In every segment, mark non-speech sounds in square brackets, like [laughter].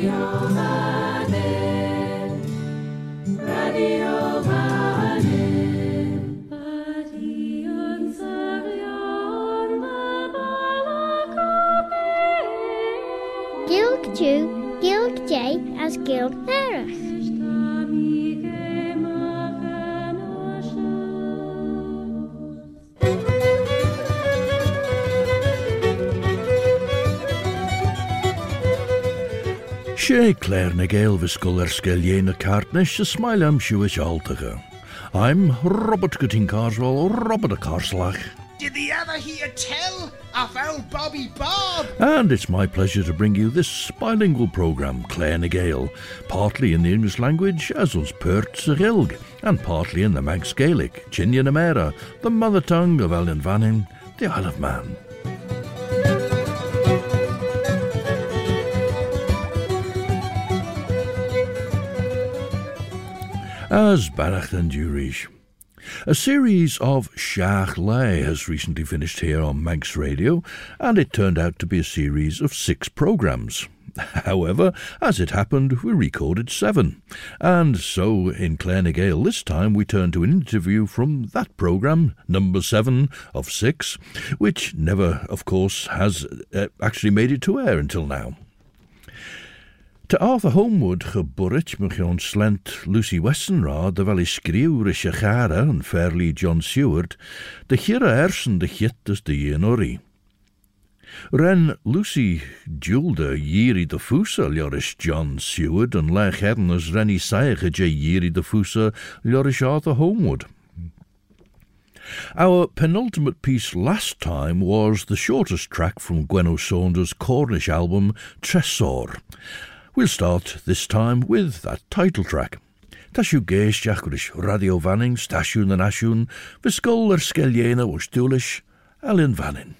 tú, sé léir na ggéalhscoil ar scéléana cartneis se smail am siúis altaige. I'm Robert Corteen Carswell, Robert a Carslach. Did the other hear tell of old Bobby Bob? And it's my pleasure to bring you this bilingual programme, Clare na Gael, partly in the English language, as was Pert Rilg, and partly in the Manx Gaelic, Chinya Namera, the mother tongue of Ellan Vannin, the Isle of Man. As Barach and Durish. A series of Shach Lay has recently finished here on Manx Radio, and it turned out to be a series of six programmes. [laughs] However, as it happened, we recorded seven. And so, in Gael this time, we turn to an interview from that programme, number seven of six, which never, of course, has uh, actually made it to air until now. To Arthur Homewood geborrit me gaan slent Lucy Westonra, de wel is skriuwre Shachara en Fairly John Seward, de hira ersen de gittes de jenori. Ren Lucy Julde jiri de fusa ljoris John Seward en lech hernes renny saige je jiri de fusa ljoris Arthur Homewood. Our penultimate piece last time was the shortest track from Gwenno Saunders' Cornish album Tresor, We'll start this time with that title track. Tashu geis jachrish radio vanning, stasiwn yn asiwn, fysgol yr sgeliena o stwlish, Alun Vannin.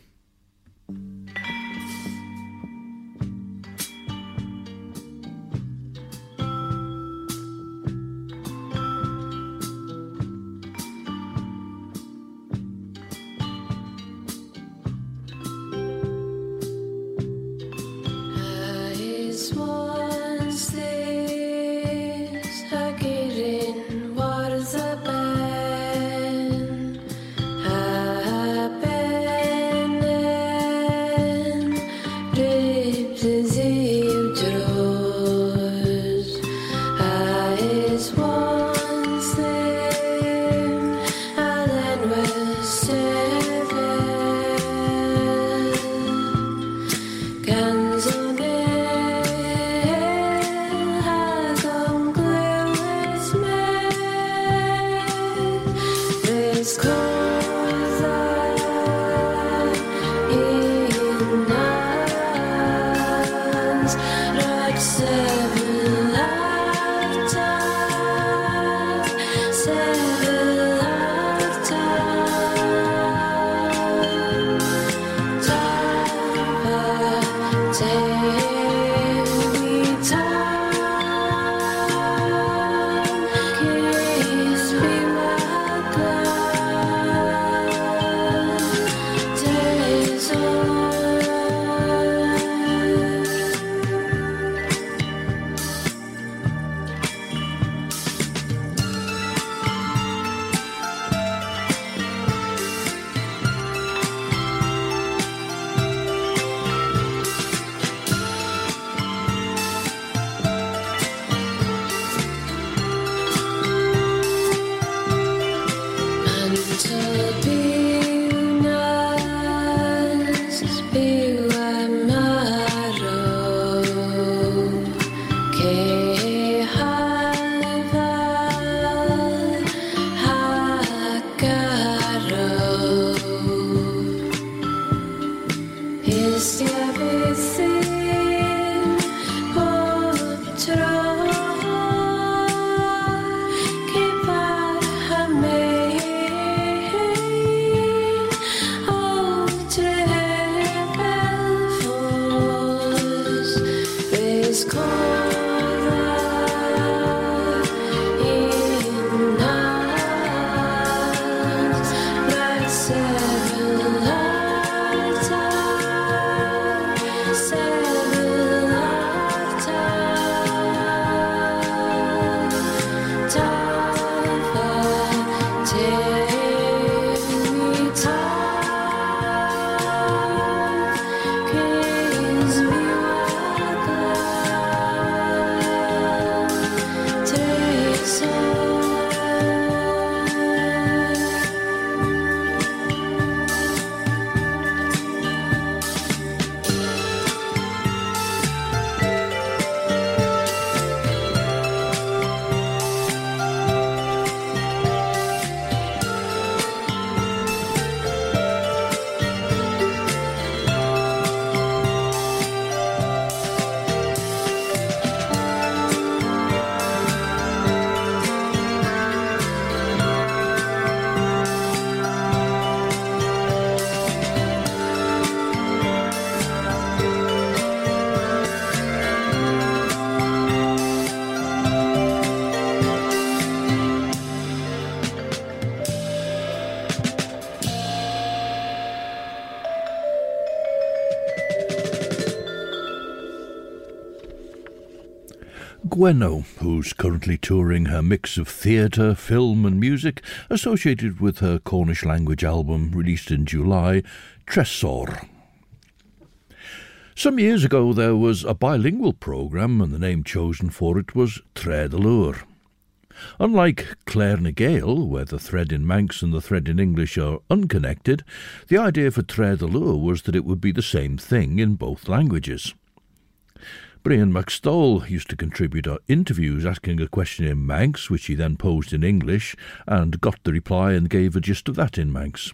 Gwenno, who's currently touring her mix of theatre, film, and music associated with her Cornish language album released in July, Tresor. Some years ago, there was a bilingual programme, and the name chosen for it was Traa dy Liooar. Unlike Claire na Gael, where the thread in Manx and the thread in English are unconnected, the idea for Traa dy Liooar was that it would be the same thing in both languages. Brian McStowell used to contribute our interviews asking a question in Manx, which he then posed in English, and got the reply and gave a gist of that in Manx.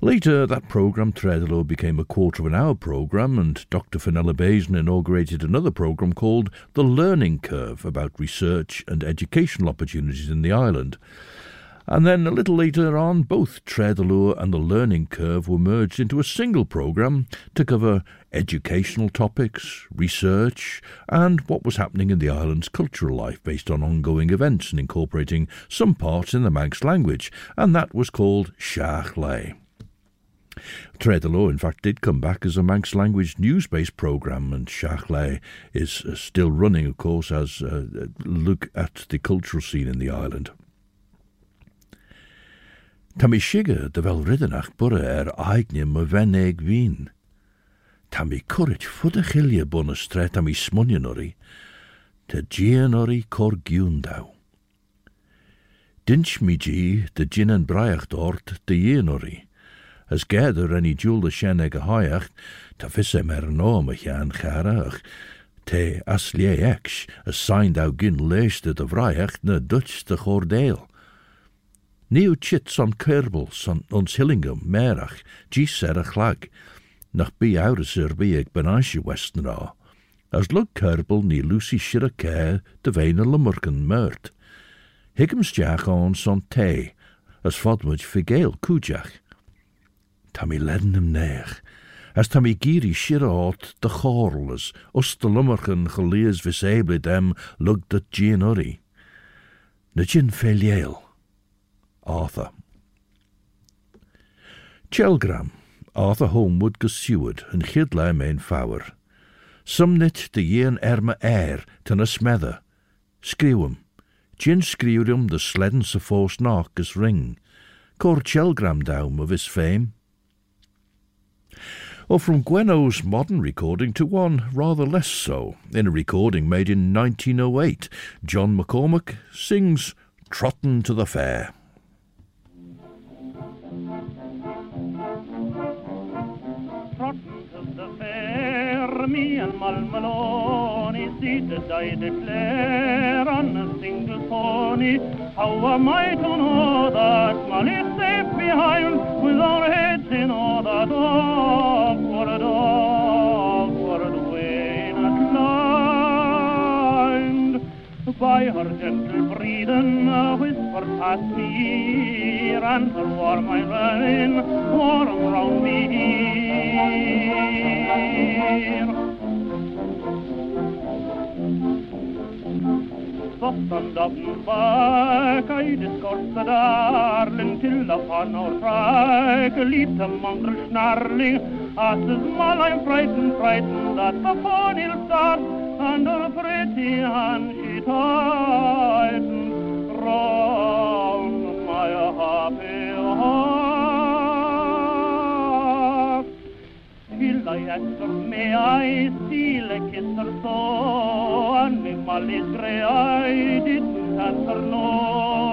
Later, that programme, Traa dy Liooar, became a quarter of an hour programme, and Dr. Fenella Bazin inaugurated another programme called The Learning Curve about research and educational opportunities in the island. And then a little later on, both Traa dy Liooar and The Learning Curve were merged into a single programme to cover educational topics, research, and what was happening in the island's cultural life based on ongoing events and incorporating some parts in the Manx language, and that was called Leigh. Traa dy Liooar, in fact, did come back as a Manx language news based programme, and Leigh is uh, still running, of course, as a uh, look at the cultural scene in the island. Tam i sige de vel riddenach burre er aigne me venneg wien. Tam i kurit fudde chilje bonne stret am te. Dinch de djinnen braiacht ort de jien as gader en i djul de sjeneg a visse mer no me jan te as lie eks, as gin leeste de vraiacht na dutch de gordel. — Níú chit son kerbel son ons Hillingam merach, gís er a chlag, nach bí áras er bí as lug kerbel ní Lucy sir a de bhéine lummerken mört. Higgumsteach an son té, as fodmuid figéil cúteach. Tá mi lednam neich, as tá mi gíri siráát de chorlas, os de lummerchen geléas dem lug dat gin orí. Na gin. Arthur. Chelgram, Arthur Holmwood go siúd an chiad le main fáwer. Sumnit de dhéan erme air tan a smedda. Skriwum. Gin skriwdum de sledden sa fós nach gus ring. Cor Chelgram daum of his fame. Or from Gwenno's modern recording to one rather less so. In a recording made in 1908, John McCormack sings Trottin' to the Fair. Me and Malmaloni seated I declare on a single pony. How am I to know that Molly's safe behind with our heads in order? Dog, dog, way not lined by her gentle breathing, a whisper past me, and her warm running warm round me. Stand up back, I the darling till upon our track, leap the mongrel snarling, as the small I'm frightened, frightened that the pony'll start, and her pretty hand she tightens round my happy heart. Till I kiss so, and I didn't answer no.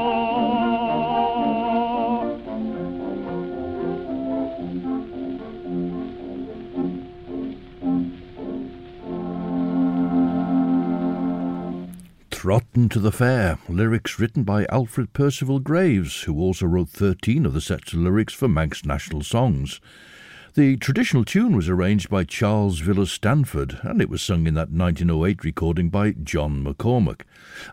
Rotten to the Fair, lyrics written by Alfred Percival Graves, who also wrote 13 of the sets of lyrics for Manx national songs. The traditional tune was arranged by Charles Villiers Stanford, and it was sung in that 1908 recording by John McCormack.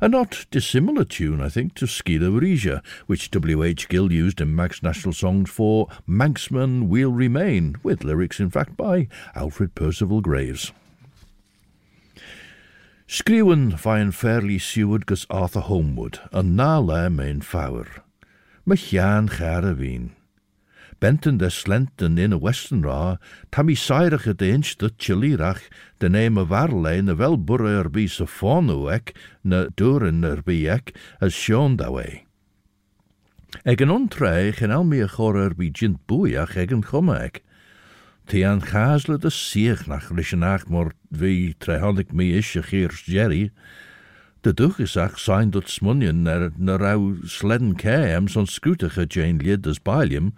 A not dissimilar tune, I think, to Skila Varija, which W.H. Gill used in Manx national songs for Manxman We'll Remain, with lyrics, in fact, by Alfred Percival Graves. Skriwen fain fairly siwyd gus Arthur Holmwood, and na le main chean char a vín. Benton de slenten in a western ra, tam i sairach de inch de chilirach, de name of Arle na wel burra er bi sa fonu ek, na durin er bi ek, as shown da way. Eg an ontreich en al mi a chor er bi jint buiach eg an chumme ek. Ti an chasle de siech nach lishenach mor vi trehandig mi is a chirs jerry, de duchesach sein dat smunien er na rau sledden keem son scootige Jane lid as bailium,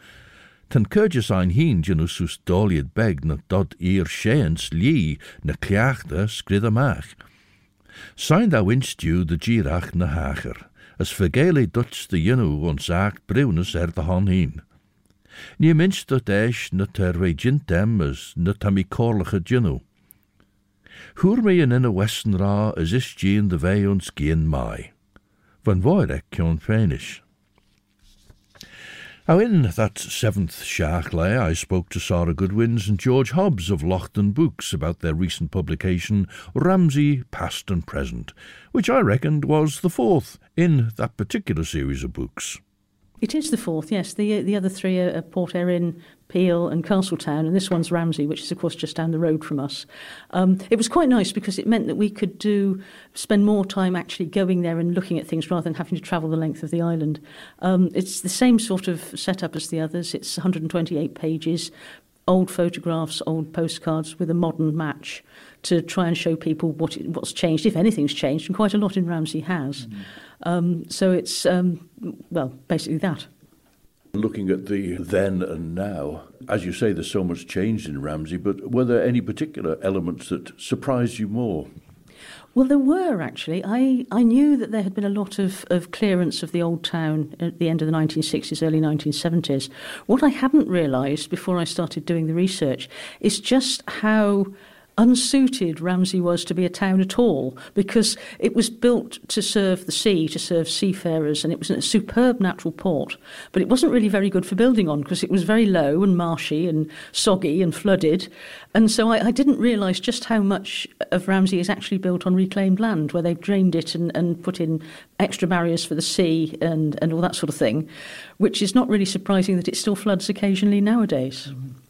Tan cyrgus ein nhw sws doliad beg na dod i'r sieans li na cleachta sgrid amach. Sain daw instw de girach na hacher, as vergele duts de ynu on zacht briwnus er de hon hyn. Ni minst dat eis na terwe jintem as na tami korlige djunu. Hwr me in in a westen ra as is gien de vei ons gien mai. Van voirek kion. Now, in that seventh Shachley, I spoke to Sarah Goodwins and George Hobbs of Loaghtan Books about their recent publication, Ramsey Past and Present, which I reckoned was the fourth in that particular series of books. It is the fourth, yes. The the other three are Port Erin, Peel, and Castletown, and this one's Ramsey, which is of course just down the road from us. Um, it was quite nice because it meant that we could do spend more time actually going there and looking at things rather than having to travel the length of the island. Um, it's the same sort of setup as the others. It's 128 pages, old photographs, old postcards with a modern match to try and show people what what's changed, if anything's changed, and quite a lot in Ramsey has. Mm. Um, so it's, um, well, basically that. Looking at the then and now, as you say, there's so much changed in Ramsey, but were there any particular elements that surprised you more? Well, there were actually. I, I knew that there had been a lot of, of clearance of the old town at the end of the 1960s, early 1970s. What I hadn't realised before I started doing the research is just how unsuited Ramsey was to be a town at all because it was built to serve the sea, to serve seafarers, and it was a superb natural port. But it wasn't really very good for building on because it was very low and marshy and soggy and flooded. And so I, I didn't realise just how much of Ramsey is actually built on reclaimed land where they've drained it and, and put in extra barriers for the sea and, and all that sort of thing, which is not really surprising that it still floods occasionally nowadays. Mm-hmm.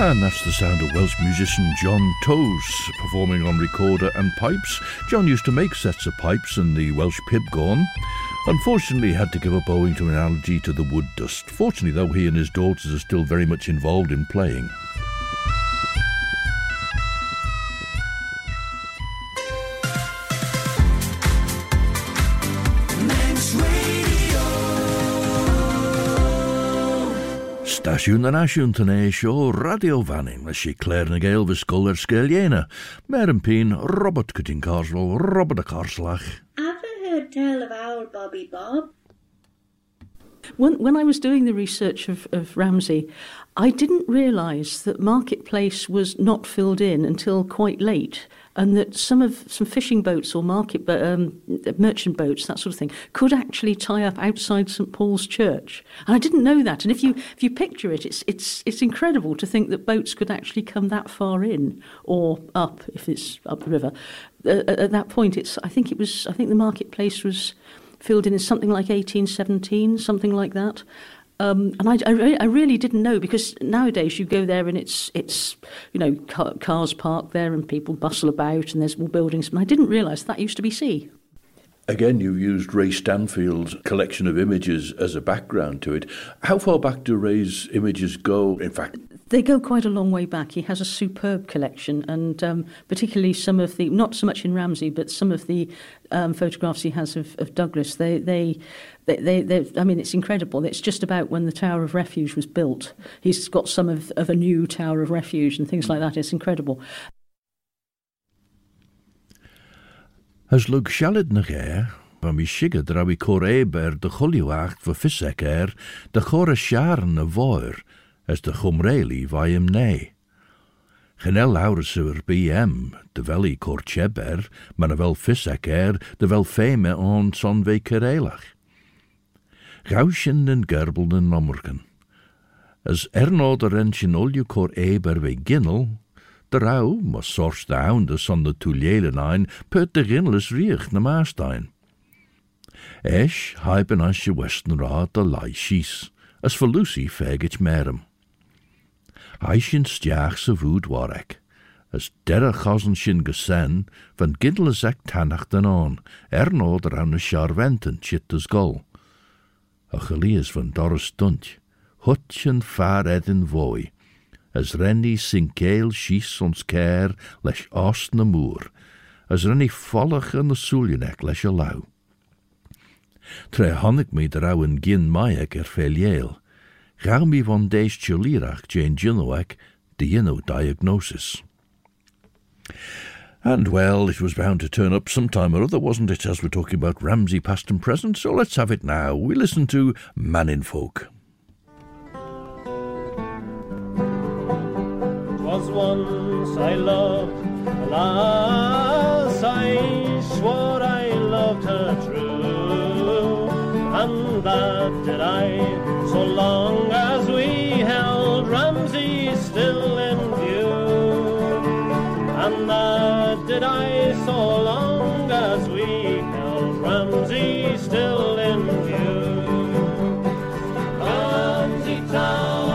And that's the sound of Welsh musician John Toes performing on recorder and pipes. John used to make sets of pipes in the Welsh pibgorn. Unfortunately, he had to give up owing to an allergy to the wood dust. Fortunately, though, he and his daughters are still very much involved in playing. Stasiwn yn asiwn tyn sio radio fanning, mae si Claire na gael fy sgol ar sgel iena. Mer yn pyn, Robert Corteen Carswell, Robert y Carslach. Ever heard tell of old Bobby Bob? When, when I was doing the research of, of Ramsey, I didn't realise that Marketplace was not filled in until quite late. And that some of some fishing boats or market um, merchant boats, that sort of thing, could actually tie up outside St Paul's Church. And I didn't know that. And if you if you picture it, it's it's it's incredible to think that boats could actually come that far in or up if it's up the river. Uh, at that point, it's I think it was I think the marketplace was filled in in something like 1817, something like that. Um, and I, I, I, really didn't know because nowadays you go there and it's it's you know car, cars parked there and people bustle about and there's more buildings. And I didn't realise that used to be sea. Again, you've used Ray Stanfield's collection of images as a background to it. How far back do Ray's images go? In fact, they go quite a long way back. He has a superb collection, and um, particularly some of the, not so much in Ramsey, but some of the um, photographs he has of, of Douglas. They, they, they, they, I mean, it's incredible. It's just about when the Tower of Refuge was built. He's got some of, of a new Tower of Refuge and things like that. It's incredible. As lug sialad mi sigad ra eber de choliwacht va fissek er, de na voir, as de chumréli vaim ne. Genel laurser BM, de veli cor cheber, man a vel fissek er, de vel feme on son ve kerelach. Gausjen en gerbelden nommerken. As erno de rentjen cor eber ve ginnel, de rauw, maar sors de hounde son de tuljelen ein, put de ginnles riech na maastein. Esh, haiben as je westen ra de lai schies, as for Lucy fegit merem. Hij sin steachse voed. As derre chassen shin gesen, van gindle zek tannacht den aan, er nood er aan de chit as gol. A gelees van dorre stunt, hutchen far edin voi, as rennie sinkeel schies ons care les as na moer, as rennie vollig in de soeljenek les a. Tre hannig me drouw gin maaiek er Rami van deis tjolirach Jane Ginoak, the Inno diagnosis. And well, it was bound to turn up some time or other, wasn't it, as we're talking about Ramsey past and present, so let's have it now. We listen to Mannin Folk. Was once I loved, alas, I swore I loved her true, and that did I so long as we held Ramsey still in view. And that did I so long as we held Ramsey still in view. Ramsey town,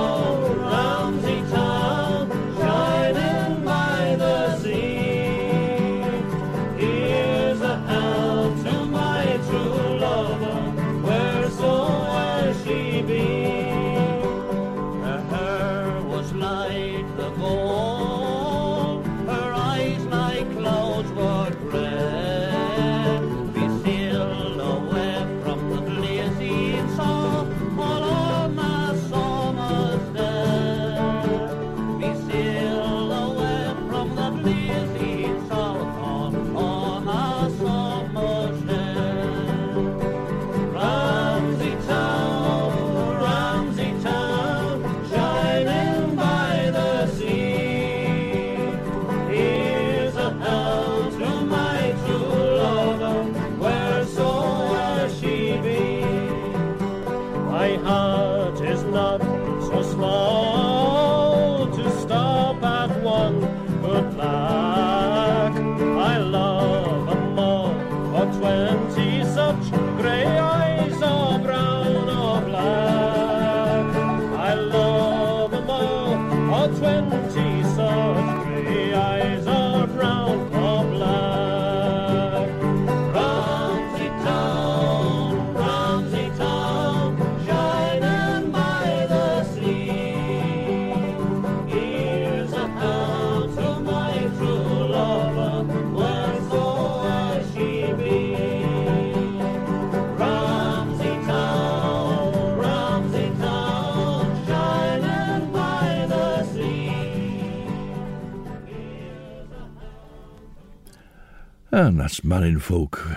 that's Mannin Folk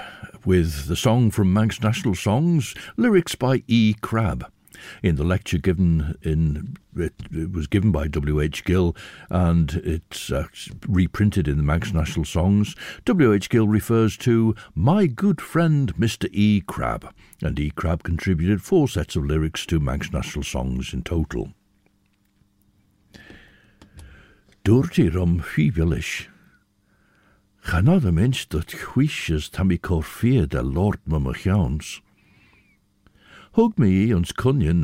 with the song from Manx National Songs, lyrics by E. Crabbe. In the lecture given in it, it was given by W. H. Gill, and it's uh, reprinted in the Manx National Songs. W. H. Gill refers to my good friend Mr. E. Crab, and E. Crab contributed four sets of lyrics to Manx National Songs in total. Dúirtí rom Ga nou de mens dat chwiches tam i de lord me gans. Hoog me ons konjen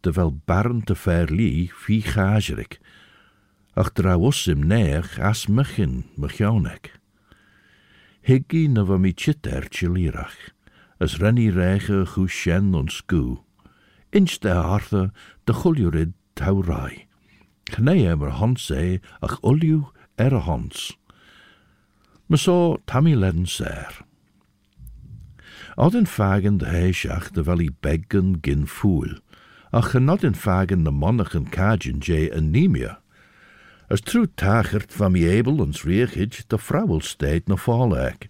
de wel barn te verlie, vi gajerik. Ach drawos im neer, as mechin me gaunek. Higgy na nou va mi chitter chilirach, as renny rege goeshen ons koe. Inch de harte de guljurid taurai. Knee emmer hans ach olju er hans. Hons. Me so tammy ledden ser. Od in fagen de heiseach de wel i beggen gin foel, ach ge not in fagen de monnichen kajen je anemia. As true tachert van mi ebel ons reechid de vrouwel steed na falleek,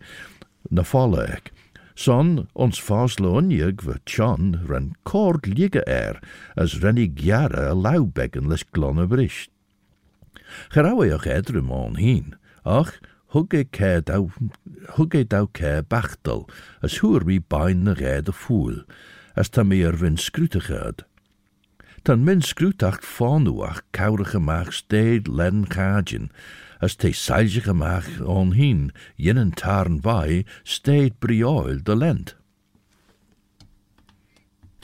na falleek. Son ons fasloonjeg we tjan ren kord ligge er, as renny gjare a laubeggen les glonne bricht. Gerauweoch edrum on heen, ach, hugge ke dau, hugge dau ke bachtel, as hoer wie bain na red de foel, as ta meer win scrute gerd. Tan min scrutacht fanuach kaurige maag steed len gajen, as te seilge maag on heen, jinnen tarn by, steed brioil de lent.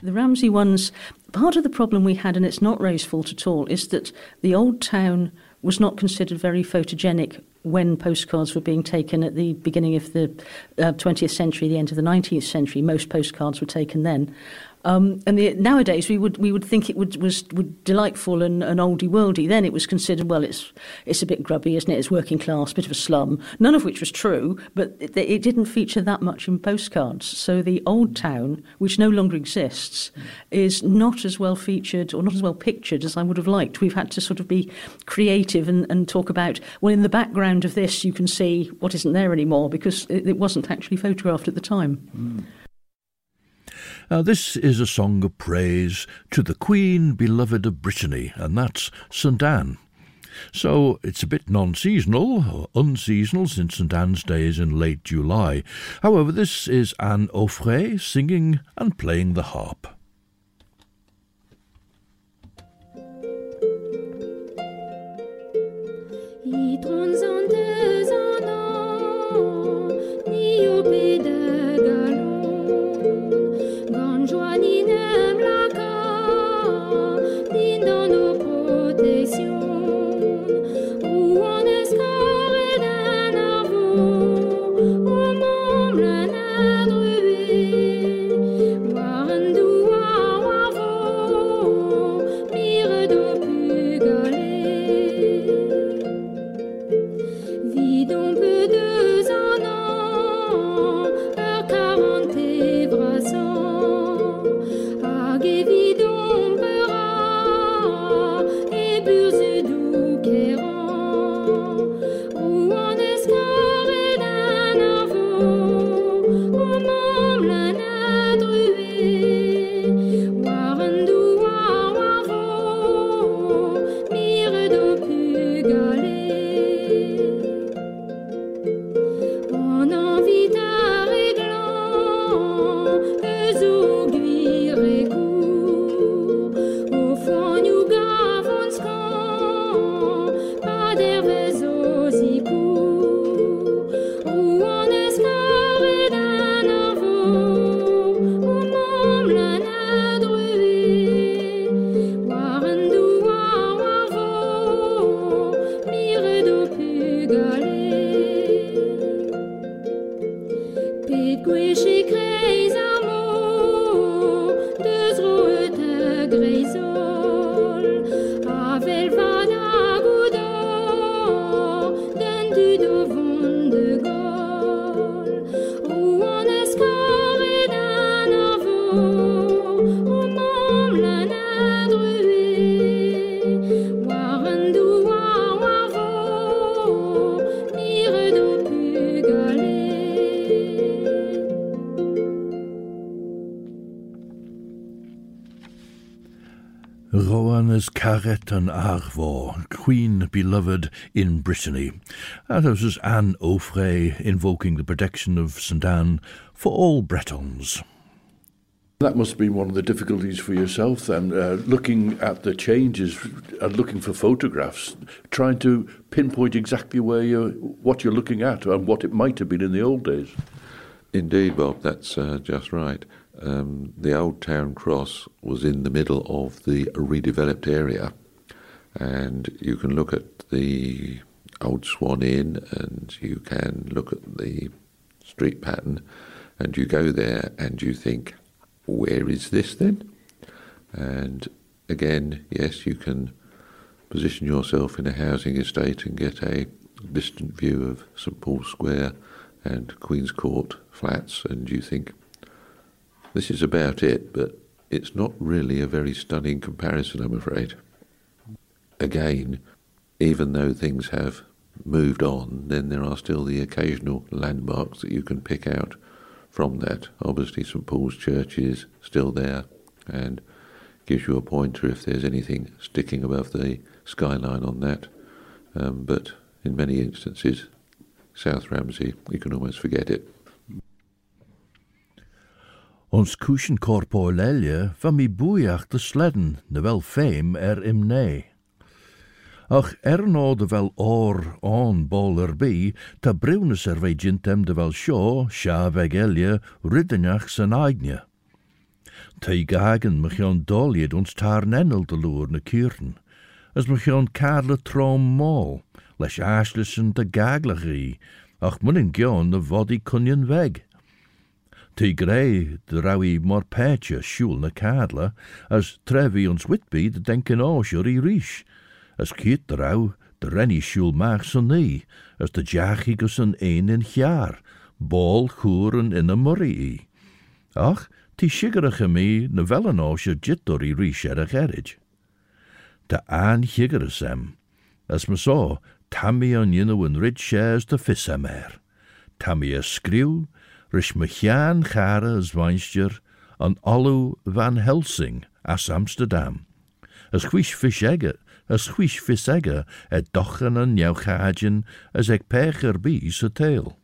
The Ramsey ones, part of the problem we had, and it's not Ray's fault at all, is that the old town was not considered very photogenic when postcards were being taken at the beginning of the uh, 20th century, the end of the 19th century. Most postcards were taken then. Um, and the, nowadays we would we would think it would, was would delightful and, and oldie worldy. Then it was considered well, it's it's a bit grubby, isn't it? It's working class, bit of a slum. None of which was true, but it, it didn't feature that much in postcards. So the old town, which no longer exists, is not as well featured or not as well pictured as I would have liked. We've had to sort of be creative and, and talk about well, in the background of this, you can see what isn't there anymore because it, it wasn't actually photographed at the time. Mm. Now, this is a song of praise to the Queen beloved of Brittany, and that's St Anne. So it's a bit non seasonal, unseasonal, since St Anne's Day is in late July. However, this is Anne Auffret singing and playing the harp. Doigt Rowan is Caret and Arvor, Queen beloved in Brittany. And this is Anne Auffret invoking the protection of St Anne for all Bretons. That must be one of the difficulties for yourself then, uh, looking at the changes and looking for photographs, trying to pinpoint exactly where you're, what you're looking at and what it might have been in the old days. Indeed, Bob, that's uh, just right um, the old town cross was in the middle of the redeveloped area, and you can look at the old Swan Inn, and you can look at the street pattern, and you go there and you think, where is this then? And again, yes, you can position yourself in a housing estate and get a distant view of St Paul's Square and Queen's Court flats, and you think, this is about it, but it's not really a very stunning comparison, I'm afraid. Again, even though things have moved on, then there are still the occasional landmarks that you can pick out from that. Obviously, St Paul's Church is still there and gives you a pointer if there's anything sticking above the skyline on that. Um, but in many instances, South Ramsey, you can almost forget it. Ons kushenkorpo lelje van mi boeiach de sledden, de wel fame er im nee. Ach erno de wel oor on boler bi, ta brunes er de wel show, sja vegelje, riddenach zijn eigne. Te gagen me jon dolje ons tar nennel de loer ne kuren, as me jon trom mol, les aaslissen de gaglerie, ach munnen gion de vodi kunjen weg. Ty greu de rawi mor pertje siúl na cadla, as trevi ons Whitby de denken áisiúr i ríis, as kiet de rau de renny siúl maach san ní, as de jachi gus an ein in jaar, bol chúren in a murri Ach, tí sigaracha mí na velen áisiú jitor i ríis er a gerid. De aan higere sem, as me sá, tammy an ynne rid shares de fissamer. Tammy a skriw, rish mechan chara zwijnstjer an van Helsing as Amsterdam. As quish Fischegger, as quish Fischegger, et dochen an jouw as ek pecher bies a tail.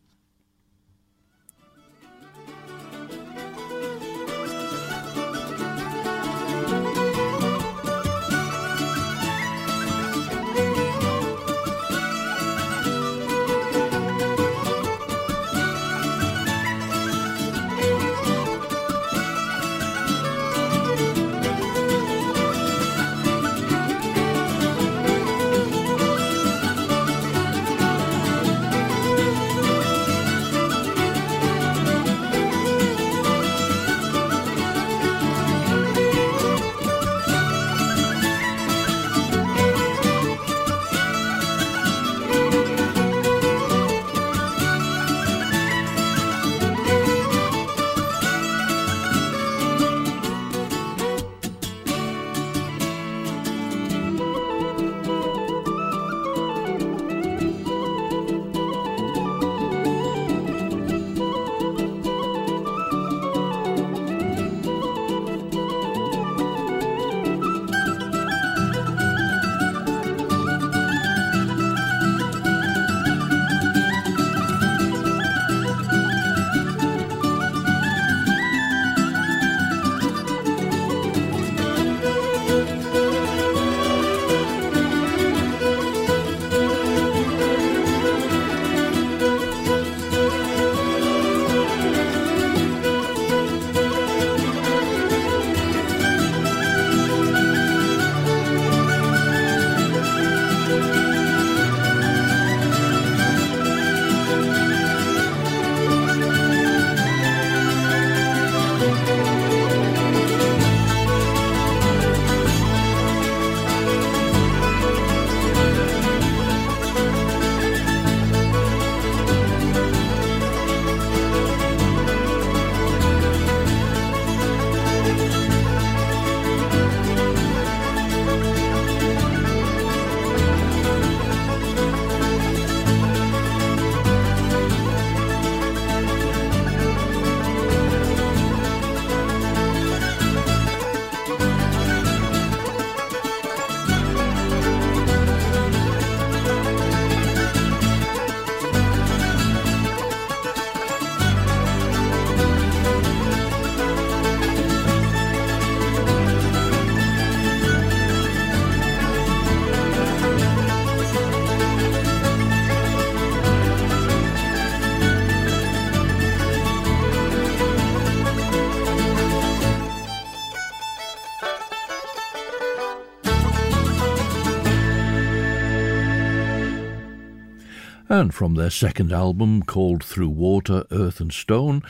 And from their second album, called Through Water, Earth and Stone,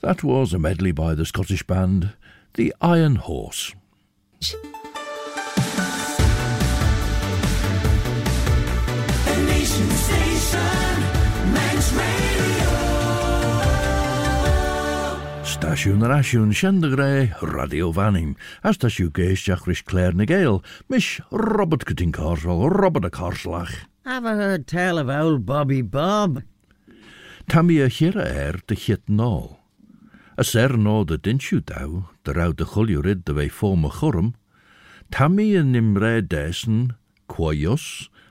that was a medley by the Scottish band The Iron Horse. Stasiwn yr asiwn sian dy gre, Radio Fanim, a stasiw geisdiach rys Claire na Gael, mish Robert Gytyn Corsol, Robert y Corslach. I heard tell of old Bobby Bob? Tam i a hira er dy chyt nôl. A ser no dy dinsiw daw, dy raw dy chwliwryd dy fei ffom y chwrm, tam i yn imre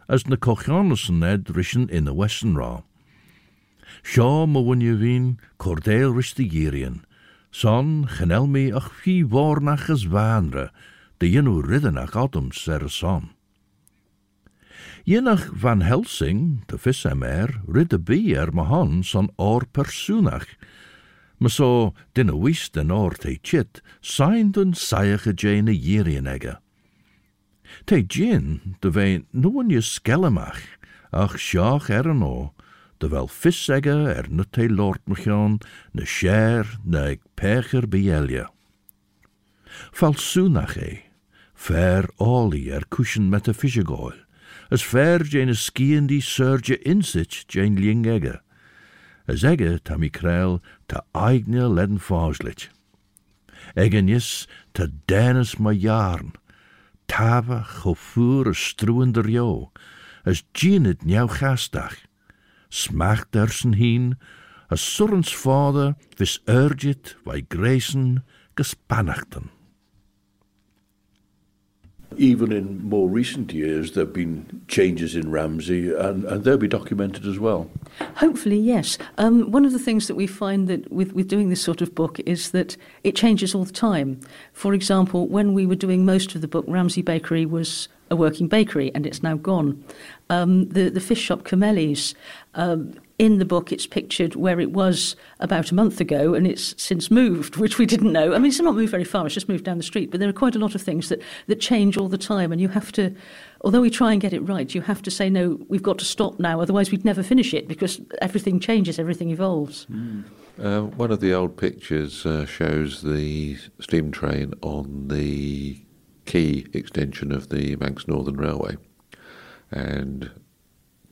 as na cochianus yn ed in y western ra. Sio my wynnu fi'n cordeil rys dy girian, son chanel mi ach fi vornach as vanre, dy ynw y son. Yenach Van Helsing, de vissemer, ridde bi er ma hon son or persoonach. Maar so dinne wist en or te chit, signed een saige jane jirien egge. Te gin, de vein noen je skellemach, ach sjaach er en o, de wel vissegge er nut te lord mechon, ne scher, ne ik pecher bielje. Falsoenach e, ver oli er cushion met de fishegoil, as fair en as surge insich Jane lingegge. As egge tammy te ta eigne ledden fauslich. te is ta dennis ma jaren. Tave gofuur as struwender jo, as het njouw gastdag. Smacht dersen heen, as surrens vader vis urgit wij greisen gespannachten. Even in more recent years, there have been changes in Ramsey, and, and they'll be documented as well. Hopefully, yes. Um, one of the things that we find that with, with doing this sort of book is that it changes all the time. For example, when we were doing most of the book, Ramsey Bakery was a working bakery, and it's now gone. Um, the, the fish shop Camelli's, um, in the book, it's pictured where it was about a month ago, and it's since moved, [laughs] which we didn't know. I mean, it's not moved very far; it's just moved down the street. But there are quite a lot of things that that change all the time, and you have to. Although we try and get it right, you have to say no. We've got to stop now, otherwise we'd never finish it because everything changes, everything evolves. Uh, one of the old pictures uh, shows the steam train on the quay extension of the Manx Northern Railway, and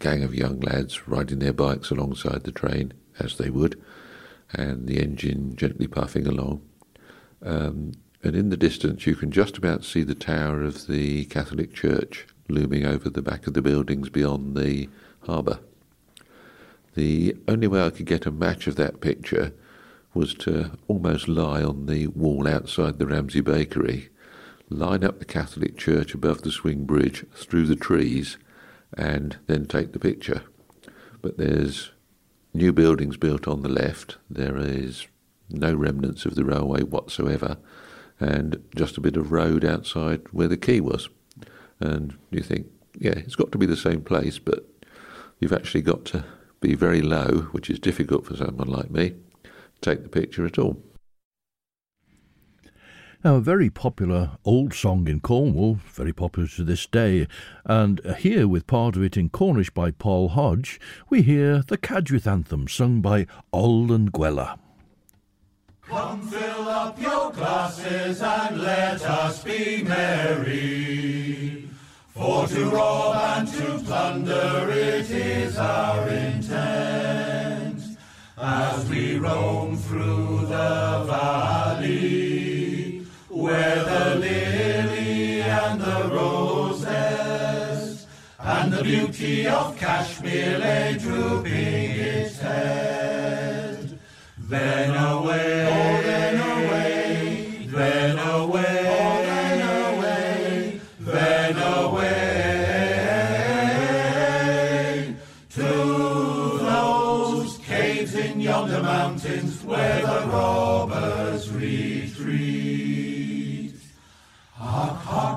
gang of young lads riding their bikes alongside the train as they would, and the engine gently puffing along. Um, and in the distance, you can just about see the tower of the Catholic Church looming over the back of the buildings beyond the harbour. The only way I could get a match of that picture was to almost lie on the wall outside the Ramsey Bakery, line up the Catholic Church above the swing bridge through the trees, and then take the picture. But there's new buildings built on the left. There is no remnants of the railway whatsoever, and just a bit of road outside where the quay was. And you think, yeah, it's got to be the same place, but you've actually got to be very low, which is difficult for someone like me, to take the picture at all. Now, a very popular old song in Cornwall, very popular to this day, and here with part of it in Cornish by Paul Hodge, we hear the Cadgwith anthem sung by Alden Gwella. Come fill up your glasses and let us be merry. For to rob and to plunder it is our intent. As we roam through the valley, where the lily and the roses, and the beauty of Kashmir lay drooping its head. Then away,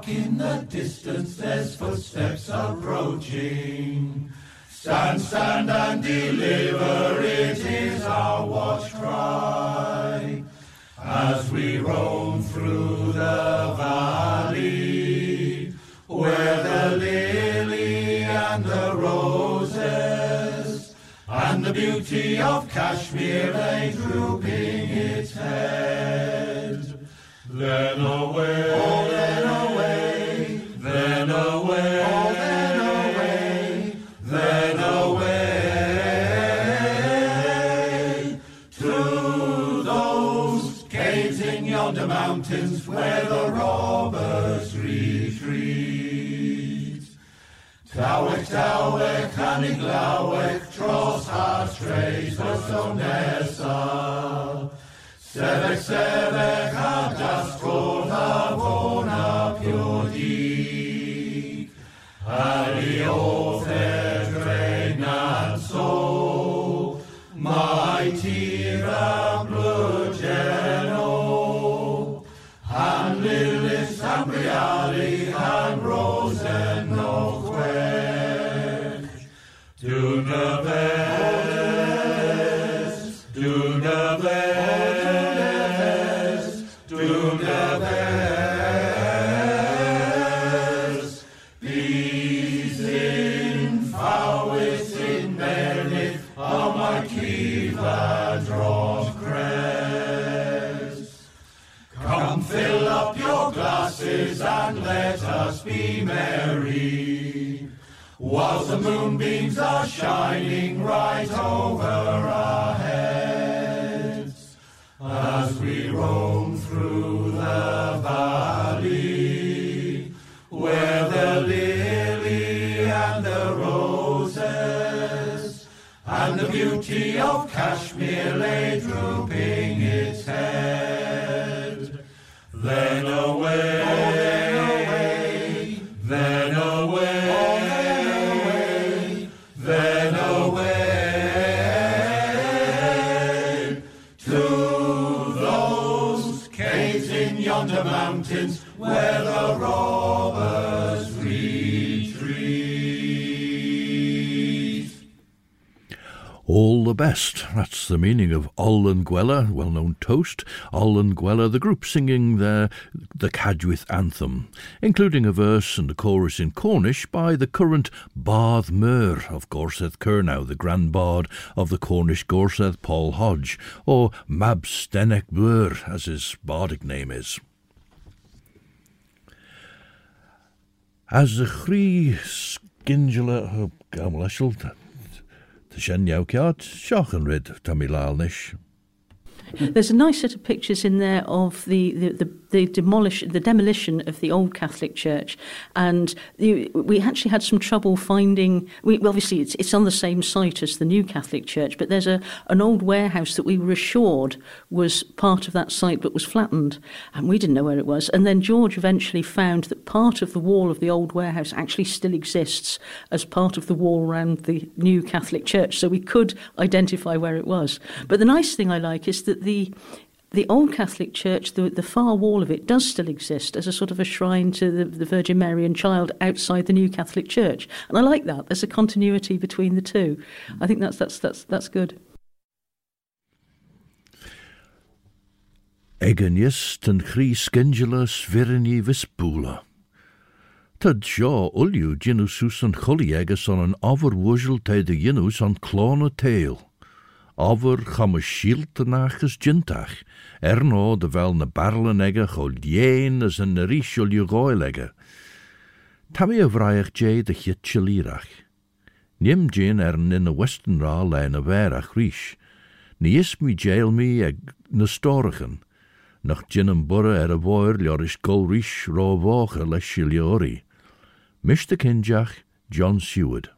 In the distance, there's footsteps approaching. Stand, stand and deliver, it is our watch cry. As we roam through the valley, where the lily and the roses, and the beauty of Kashmir lay drooping its head. Then away, Tawek, hanig lawek, tros har treis, o nesa. Sevek, sevek, and let us be merry. Whilst the moonbeams are shining right over our heads. As we roam through the valley, where the lily and the roses, and the beauty of Kashmir the best. That's the meaning of Ollen Gwella, well known toast. Ollen Gwella, the group singing their the Cadgwith anthem, including a verse and a chorus in Cornish by the current Bardh Meur of Gorseth Kernow, the grand bard of the Cornish Gorseth Paul Hodge, or Mab Stenek Bur, as his bardic name is. As the chrí skingela oh, gamlashel Tá sin neabceart seachan rid tá mí láneis There's a nice set of pictures in there of the the, the, the demolish the demolition of the old Catholic church, and the, we actually had some trouble finding. We, obviously, it's it's on the same site as the new Catholic church, but there's a an old warehouse that we were assured was part of that site, but was flattened, and we didn't know where it was. And then George eventually found that part of the wall of the old warehouse actually still exists as part of the wall around the new Catholic church, so we could identify where it was. But the nice thing I like is that the the old Catholic Church, the, the far wall of it, does still exist as a sort of a shrine to the, the Virgin Mary and Child outside the new Catholic Church, and I like that. There's a continuity between the two. I think that's that's that's that's good. Eganius ten chrí skingela svirni vispula. Tad seo ulju ginu sus an choli agus on an over wuzzel te de jinus an clone tail. Over cham a shield nachas gintach, er no de vel na barlen egge chol dien as an rishol ju goilegge. Tammy a vraiach jay de chit chilirach. Nim jin ern in a western ra lein a verach rish. Ni is mi jail mi ag na storichen. nach gin an bure ar a bhir leor is golrís ráhácha leis sileorí. Mr. Kinjach, John Seward.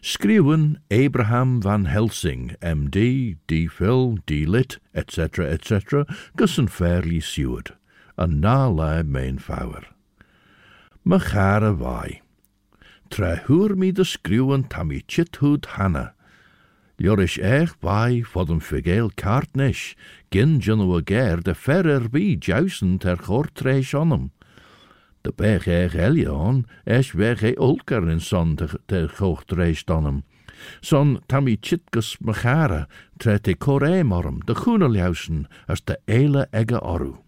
Schreeuwen Abraham van Helsing, MD, D. Phil, D. Lit, etc., etc., gussen fairly seward, en nalei mijn vouwer. Machare gare waai. Trehuur mi de schreeuwen tammy chithoed hanna. Joris ech waai voor een vergeel kaartnisch, gin genoeg de ferrer wie jousen ter goortreis on. De eich es weg e in son. Son chitgus machara, tret e koremorm, de groene jousen, as de eile egge oru.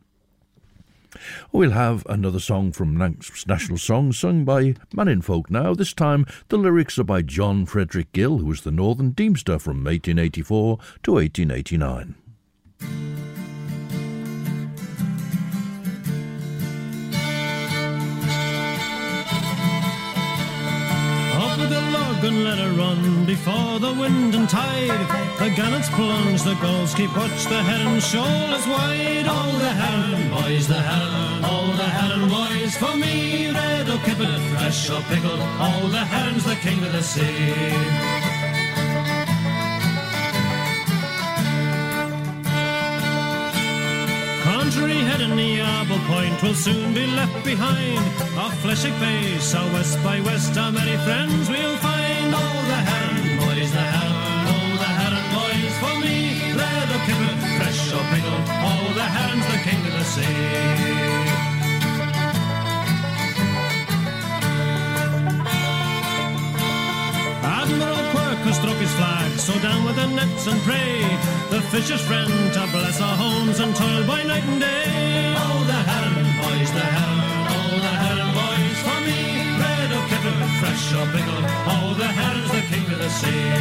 We'll have another song from National Songs sung by Mannin Folk now. This time the lyrics are by John Frederick Gill, who was the Northern Deemster from 1884 to 1889. And let her run before the wind and tide. The gannets plunge, the gulls keep watch, the heron shoal is wide. All the heron, boys, the heron, all the heron boys for me. Red or kippet, fresh or pickled, all the heron's the king of the sea. Contrary Head in the Apple Point will soon be left behind. Off Fleshwick face, so west by west, how many friends we'll find. Oh, the heron, boys, the heron, oh, the heron, boys, for me. Red or kippet, fresh or pickled, oh, the heron's the king of the sea. Admiral Quirk has struck his flag, so down with the nets and pray. The fisher's friend to bless our homes and toil by night and day. Oh, the heron, boys, the heron, oh, the heron, boys, for me. Red or kibble, fresh or pickled, oh, the heron's the king of the sea.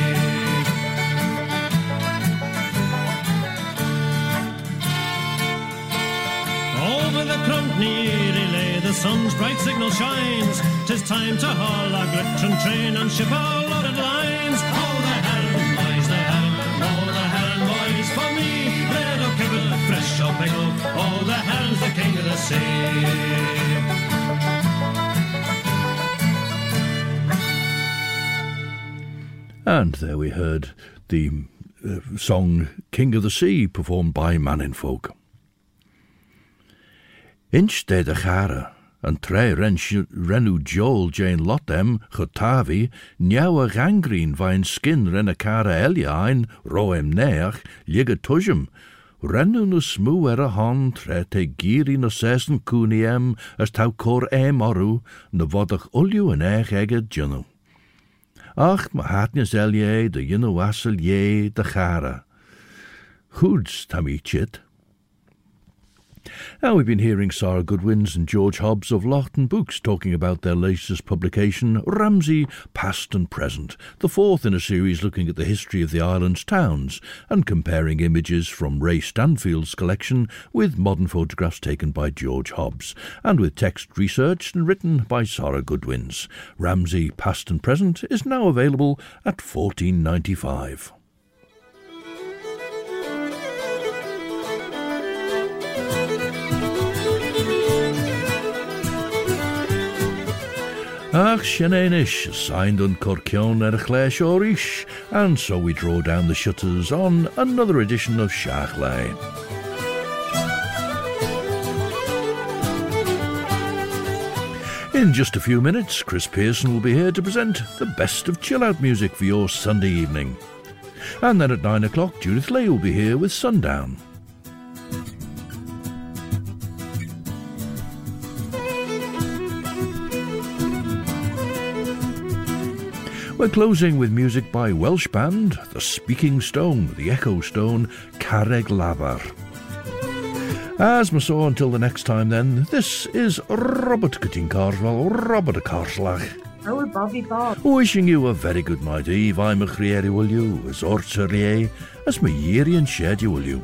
Over the Cruntney relay, the sun's bright signal shines. Tis time to haul our glittering train and ship our loaded lines. Fresh or pickle, oh, the heron's the king of the sea. And there we heard the uh, song King of the Sea performed by Mannin Folk. Inch de de gare, an tre rennu Joel Jane Lotem, Chotavi, Njawa gangrin vain skin renne cara eliain, roem neach, liga Rennun og smu er a hand, rete girin og sesen kuni em, as tau kor em oru, na vodach olju en eich eget djunnu. Ach, ma hatnes elje, de jynnu wasel je, de chara. Chuds tam i chit, Now, we've been hearing Sarah Goodwins and George Hobbs of Loaghtan Books talking about their latest publication, Ramsey Past and Present, the fourth in a series looking at the history of the island's towns and comparing images from Ray Stanfield's collection with modern photographs taken by George Hobbs and with text researched and written by Sarah Goodwins. Ramsey Past and Present is now available at 14.95. Ach, Shananish, signed on Corkion er Clash Orish, and so we draw down the shutters on another edition of Lane. In just a few minutes, Chris Pearson will be here to present the best of chill out music for your Sunday evening. And then at nine o'clock, Judith Lay will be here with Sundown. We're closing with music by Welsh band The Speaking Stone, The Echo Stone, Carreg Lafar. As my saw, until the next time then, this is Robert Corteen Carswell, Robert Carslach. Oh, Bobby Bob. Wishing you a very good night eve, I'm a chrieri will you, as orts as my year and shed you will you.